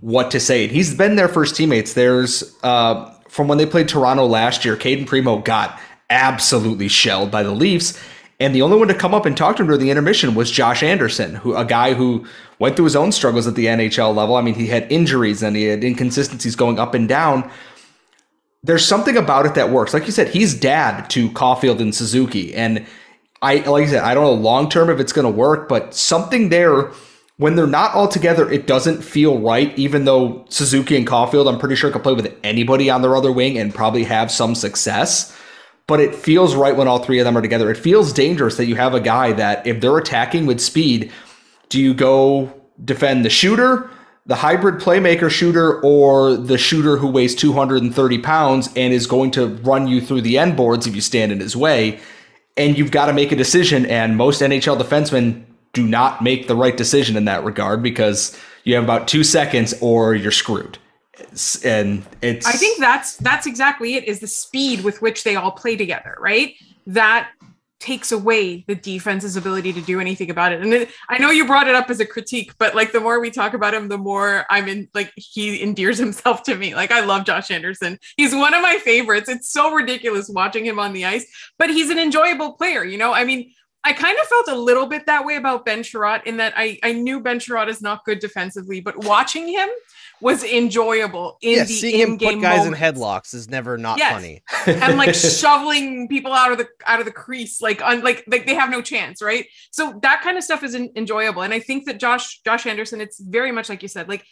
what to say. He's been for his teammates. There's uh, from when they played Toronto last year, Cayden Primeau got absolutely shelled by the Leafs. And the only one to come up and talk to him during the intermission was Josh Anderson, who a guy who went through his own struggles at the NHL level. I mean, he had injuries and he had inconsistencies going up and down. There's something about it that works. Like you said, he's dad to Caufield and Suzuki. And I like I said, I don't know long term if it's gonna work, but something there when they're not all together, it doesn't feel right, even though Suzuki and Caufield, I'm pretty sure, can play with anybody on their other wing and probably have some success. but it feels right when all three of them are together. It feels dangerous that you have a guy that if they're attacking with speed, do you go defend the shooter, the hybrid playmaker shooter, or the shooter who weighs 230 pounds and is going to run you through the end boards if you stand in his way? And you've got to make a decision. And most NHL defensemen do not make the right decision in that regard because you have about two seconds or you're screwed. And it's I think that's that's exactly it is the speed with which they all play together, right? That takes away the defense's ability to do anything about it. And it, I know you brought it up as a critique, but like the more we talk about him, the more I'm in like he endears himself to me. Like I love Josh Anderson. He's one of my favorites. It's so ridiculous watching him on the ice, but he's an enjoyable player, you know? I mean, I kind of felt a little bit that way about Ben Chiarot in that I, I knew Ben Chiarot is not good defensively, but watching him was enjoyable in yeah, the seeing him put guys moments. in headlocks is never not Yes. funny. and like shoveling people out of the out of the crease like on like like they have no chance right so that kind of stuff is en- enjoyable and i think that josh josh anderson it's very much like you said like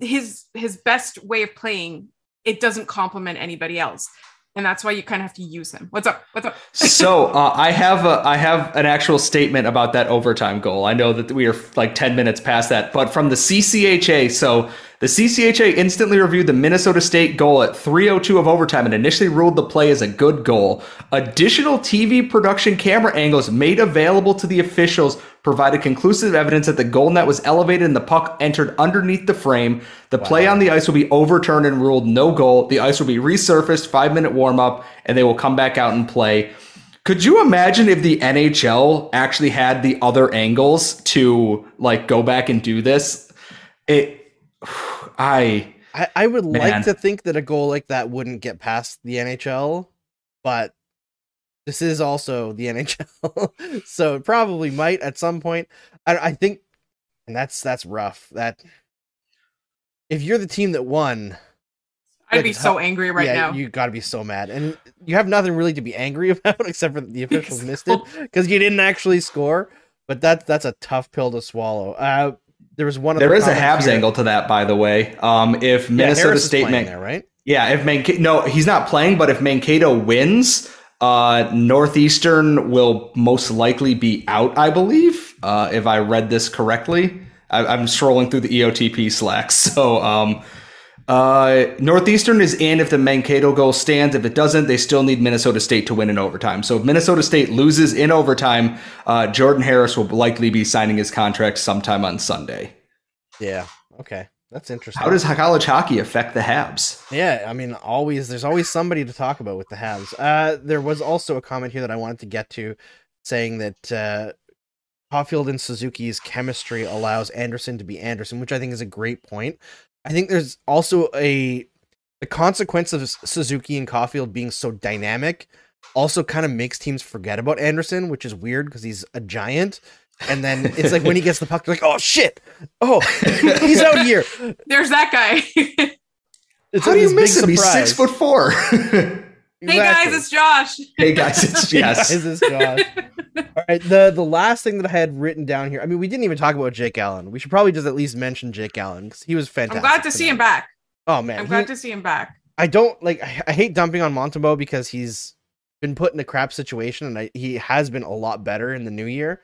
his his best way of playing it doesn't complement anybody else and that's why you kind of have to use him what's up what's up so uh, I have a, I have an actual statement about that overtime goal. I know that we are like 10 minutes past that, but from the CCHA. So the CCHA instantly reviewed the Minnesota State goal at 3:02 of overtime and initially ruled the play as a good goal. Additional TV production camera angles made available to the officials provided conclusive evidence that the goal net was elevated and the puck entered underneath the frame. The play on the ice will be overturned and ruled no goal. The ice will be resurfaced, five minute warm up, and they will come back out and play. Could you imagine if the NHL actually had the other angles to like go back and do this? It, I, I, I would Man. like to think that a goal like that wouldn't get past the NHL, but this is also the NHL, so it probably might at some point. I, I think, and that's that's rough. That if you're the team that won, i'd be so angry right yeah, now you got to be so mad, and you have nothing really to be angry about except for the officials missed it because you didn't actually score. But that's that's a tough pill to swallow. Uh, there was one. of there the is a Habs here- angle to that, by the way. Um, if Minnesota is State, Man- there, right? yeah, if Mankato, no, he's not playing, but if Mankato wins, uh, Northeastern will most likely be out, I believe, uh, if I read this correctly. I, I'm scrolling through the EOTP Slack, so um, uh, Northeastern is in if the Mankato goal stands. If it doesn't, they still need Minnesota State to win in overtime. So if Minnesota State loses in overtime, uh, Jordan Harris will likely be signing his contract sometime on Sunday. Yeah. Okay. That's interesting. How does college hockey affect the Habs? Yeah, I mean, always there's always somebody to talk about with the Habs. Uh, there was also a comment here that I wanted to get to, saying that uh, Caufield and Suzuki's chemistry allows Anderson to be Anderson, which I think is a great point. I think there's also a the consequence of Suzuki and Caufield being so dynamic also kind of makes teams forget about Anderson, which is weird because he's a giant. And then it's like when he gets the puck, they're like, "Oh shit! Oh, he's out here." there's that guy It's How do you this miss big him? He's six foot four. hey Exactly. guys it's josh hey guys, it's yes. Is this Josh? All right. The the last thing that I had written down here. I mean, we didn't even talk about Jake Allen. We should probably just at least mention Jake Allen because he was fantastic. i'm glad to see him back Oh man, i'm he- glad to see him back I don't like. I, I hate dumping on Montembeault because he's been put in a crap situation and I, he has been a lot better in the new year.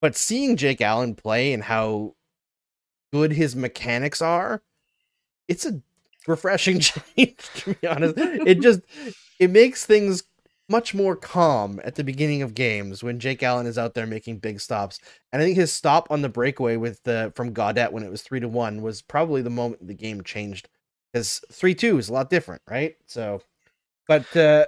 But seeing Jake Allen play and how good his mechanics are, it's a refreshing change. To be honest, it just it makes things much more calm at the beginning of games when Jake Allen is out there making big stops. And I think his stop on the breakaway with the from Gaudette when it was three to one was probably the moment the game changed because three two is a lot different, right? So, but uh,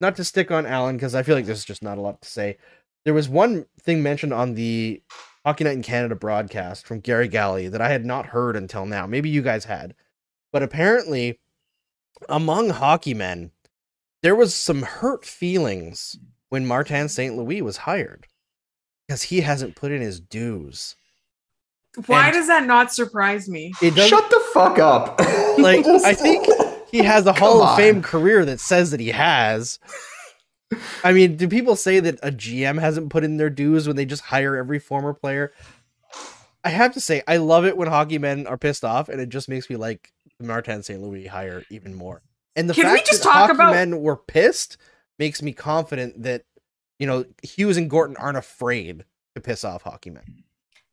not to stick on Allen because I feel like there's just not a lot to say. There was one thing mentioned on the Hockey Night in Canada broadcast from Garry Galley that I had not heard until now. Maybe you guys had, but apparently, among hockey men, there was some hurt feelings when Martin St. Louis was hired because he hasn't put in his dues. why And- does that not surprise me It Shut the fuck up. like I think he has a Hall of Fame career that says that he has. I mean, do people say that a GM hasn't put in their dues when they just hire every former player? I have to say, I love it when hockey men are pissed off, and it just makes me like Martin St. Louis hire even more. And the Can we fact just that talk hockey about- men were pissed makes me confident that you know Hughes and Gorton aren't afraid to piss off hockey men.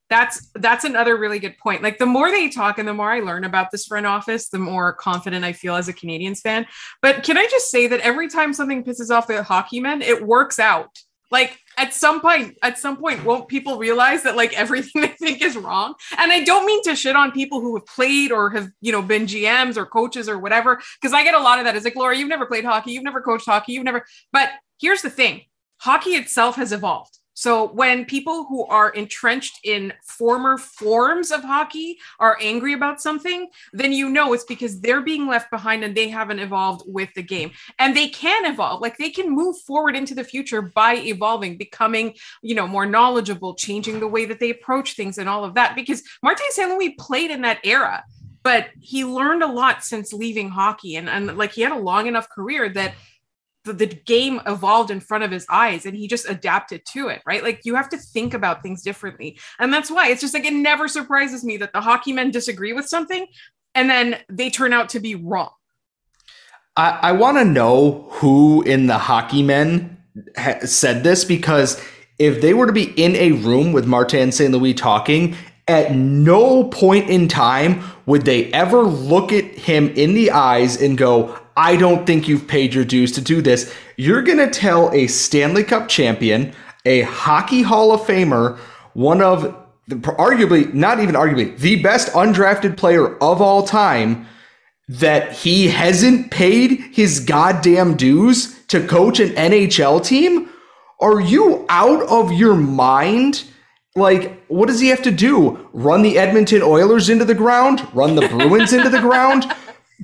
that's that's another really good point. Like the more they talk and the more I learn about this front office, the more confident I feel as a Canadiens fan. But can I just say that every time something pisses off the hockey men, it works out. Like at some point, at some point, won't people realize that like everything they think is wrong? And I don't mean to shit on people who have played or have, you know, been GMs or coaches or whatever, because I get a lot of that. It's like, Laura, you've never played hockey, you've never coached hockey, you've never, but here's the thing hockey itself has evolved. So when people who are entrenched in former forms of hockey are angry about something, then you know it's because they're being left behind and they haven't evolved with the game. And they can evolve. Like they can move forward into the future by evolving, becoming, you know, more knowledgeable, changing the way that they approach things and all of that. Because Martin St. Louis played in that era, but he learned a lot since leaving hockey. And, and like he had a long enough career that the, the game evolved in front of his eyes and he just adapted to it, right? Like you have to think about things differently. And that's why it's just like it never surprises me that the hockey men disagree with something and then they turn out to be wrong. I, I want to know who in the hockey men ha- said this because if they were to be in a room with Martin St. Louis talking, at no point in time would they ever look at him in the eyes and go, I don't think you've paid your dues to do this. You're going to tell a Stanley Cup champion, a Hockey Hall of Famer, one of the, arguably, not even arguably, the best undrafted player of all time, that he hasn't paid his goddamn dues to coach an NHL team? Are you out of your mind? Like, what does he have to do? Run the Edmonton Oilers into the ground? Run the Bruins into the ground?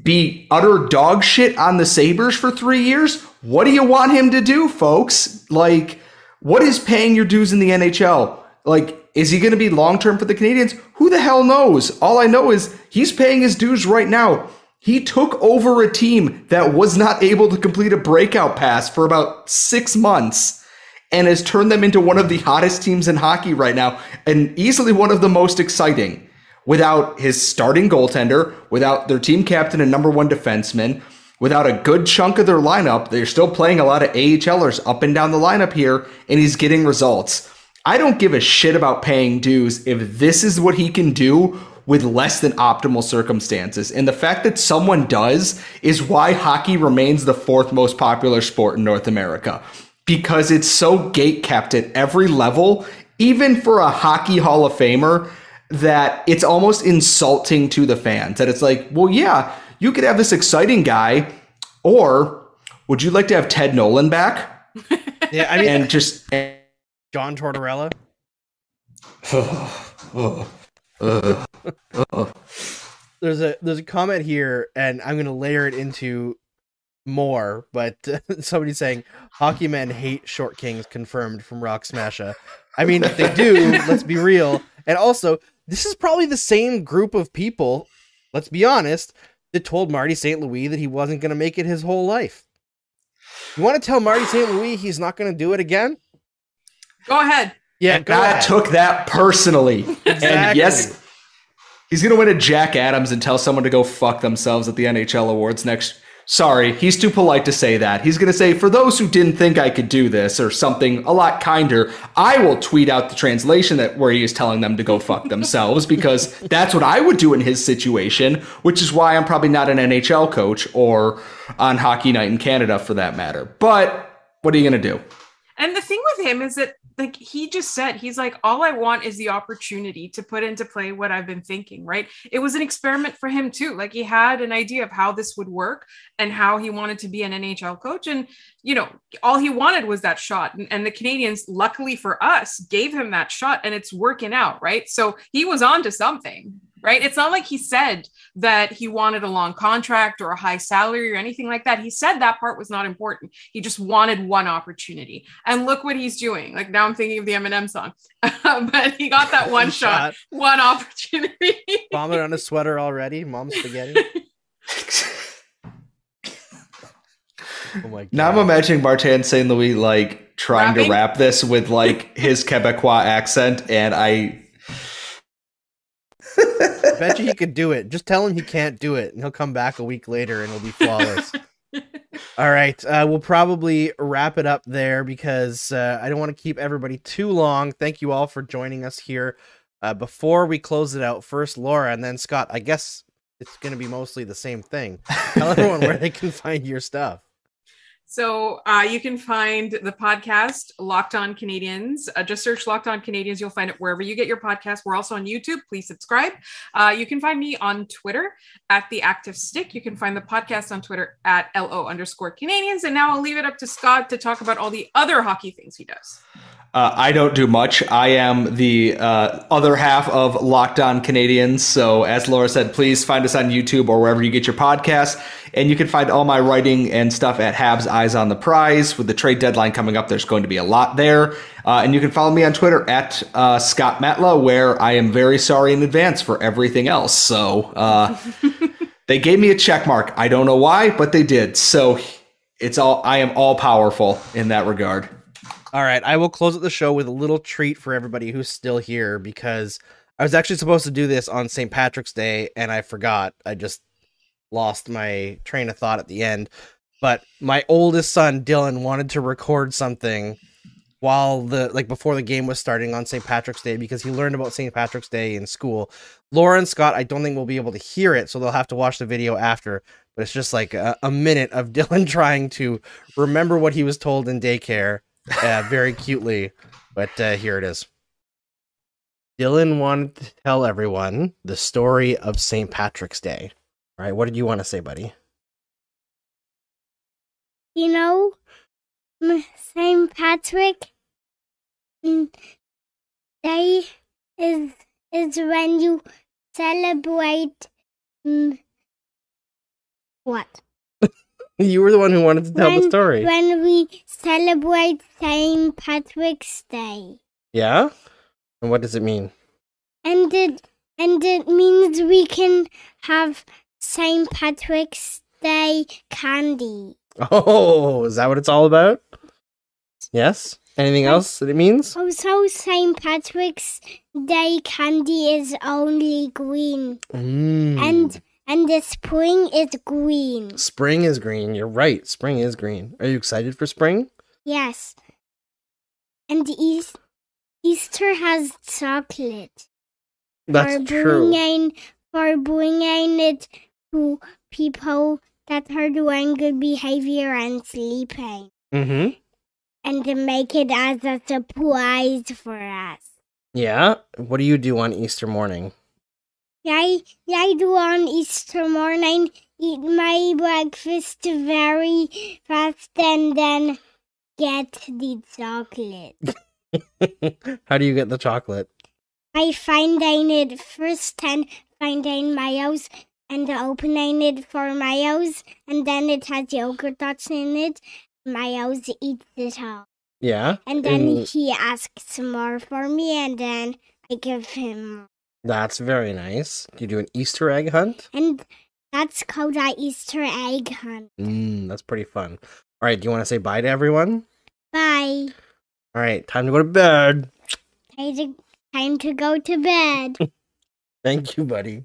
Be utter dog shit on the Sabres for three years? What do you want him to do, folks? Like, what is paying your dues in the NHL? Like, is he going to be long term for the Canadiens? Who the hell knows? All I know is he's paying his dues right now. He took over a team that was not able to complete a breakout pass for about six months and has turned them into one of the hottest teams in hockey right now and easily one of the most exciting without his starting goaltender, without their team captain and number one defenseman, without a good chunk of their lineup. They're still playing a lot of AHLers up and down the lineup here, and he's getting results. I don't give a shit about paying dues if this is what he can do with less than optimal circumstances. And the fact that someone does is why hockey remains the fourth most popular sport in North America. Because it's so gate kept at every level, even for a hockey Hall of Famer, that it's almost insulting to the fans. That it's like, well, yeah, you could have this exciting guy, or would you like to have Ted Nolan back? Yeah, I mean, And just John Tortorella. there's a there's a comment here, and I'm gonna layer it into more. But somebody's saying hockey men hate short kings. Confirmed from Rock Smasher. I mean, they do. let's be real. And also, this is probably the same group of people. Let's be honest. That told Marty St. Louis that he wasn't going to make it his whole life. You want to tell Marty St. Louis he's not going to do it again? Go ahead. Yeah, and I took that personally. And yes, he's going to win a Jack Adams and tell someone to go fuck themselves at the NHL awards next. Sorry, he's too polite to say that. He's going to say, for those who didn't think I could do this, or something a lot kinder, I will tweet out the translation that where he is telling them to go fuck themselves because that's what I would do in his situation, which is why I'm probably not an NHL coach or on Hockey Night in Canada for that matter. But what are you going to do? And the thing with him is that like he just said he's like all I want is the opportunity to put into play what I've been thinking, right? It was an experiment for him too. Like he had an idea of how this would work and how he wanted to be an NHL coach and you know, all he wanted was that shot and, and the Canadiens luckily for us gave him that shot and it's working out, right? So he was on to something. Right. It's not like he said that he wanted a long contract or a high salary or anything like that. He said that part was not important. He just wanted one opportunity. And look what he's doing. Like now I'm thinking of the Eminem song, but he got that one shot, one opportunity. Vomit on a sweater already. Mom spaghetti. Oh my god. Now I'm imagining Martin St. Louis like trying Rapping? to rap this with like his Quebecois accent, and I I bet you he could do it. Just tell him he can't do it, and he'll come back a week later and it'll be flawless. All right, uh, we'll probably wrap it up there because uh, I don't want to keep everybody too long. Thank you all for joining us here. Uh, before we close it out, first Laura and then Scott. I guess it's going to be mostly the same thing. Tell everyone where they can find your stuff. So uh, you can find the podcast Locked On Canadiens. Uh, just search Locked On Canadiens. You'll find it wherever you get your podcast. We're also on YouTube. Please subscribe. Uh, you can find me on Twitter at the Active Stick. You can find the podcast on Twitter at lo underscore Canadiens. And now I'll leave it up to Scott to talk about all the other hockey things he does. Uh, I don't do much. I am the uh, other half of Locked On Canadiens. So, as Laura said, please find us on YouTube or wherever you get your podcasts. And you can find all my writing and stuff at Habs Eyes on the Prize. With the trade deadline coming up, there's going to be a lot there. Uh, and you can follow me on Twitter at uh, Scott Matla, where I am very sorry in advance for everything else. So, uh, they gave me a check mark. I don't know why, but they did. So, it's all I am all powerful in that regard. All right, I will close out the show with a little treat for everybody who's still here because I was actually supposed to do this on St. Patrick's Day and I forgot. I just lost my train of thought at the end. But my oldest son, Dylan, wanted to record something while the like before the game was starting on St. Patrick's Day because he learned about St. Patrick's Day in school. Laura and Scott, I don't think we'll be able to hear it, so they'll have to watch the video after. But it's just like a, a minute of Dylan trying to remember what he was told in daycare uh, very cutely. But uh, here it is. Dylan wanted to tell everyone the story of St. Patrick's Day. All right, what did you want to say, buddy? You know, St. Patrick Day is is when you celebrate mm, what? You were the one who wanted to tell the story. When we celebrate St. Patrick's Day. Yeah? And what does it mean? And it and it means we can have St. Patrick's Day candy. Oh, is that what it's all about? Yes? Anything else that it means? Also, St. Patrick's Day candy is only green, Mm. and and the spring is green. spring is green. You're right. Spring is green. Are you excited for spring? Yes, and Eas- Easter has chocolate That's for true. bringing for bringing it to people that are doing good behavior and sleeping, Mm-hmm. and to make it as a surprise for us. Yeah. What do you do on Easter morning? I I do on Easter morning eat my breakfast very fast and then get the chocolate. How do you get the chocolate? I finding it first and find in my Mayo's and opening it for Mayo's and then it has yogurt dots in it. Mayo's eats it all. Yeah. And then And- he asks more for me and then I give him. That's very nice. You do an Easter egg hunt? And that's called a Easter egg hunt. Mm, that's pretty fun. All right. Do you want to say bye to everyone? Bye. All right. Time to go to bed. Time to, time to go to bed. Thank you, buddy.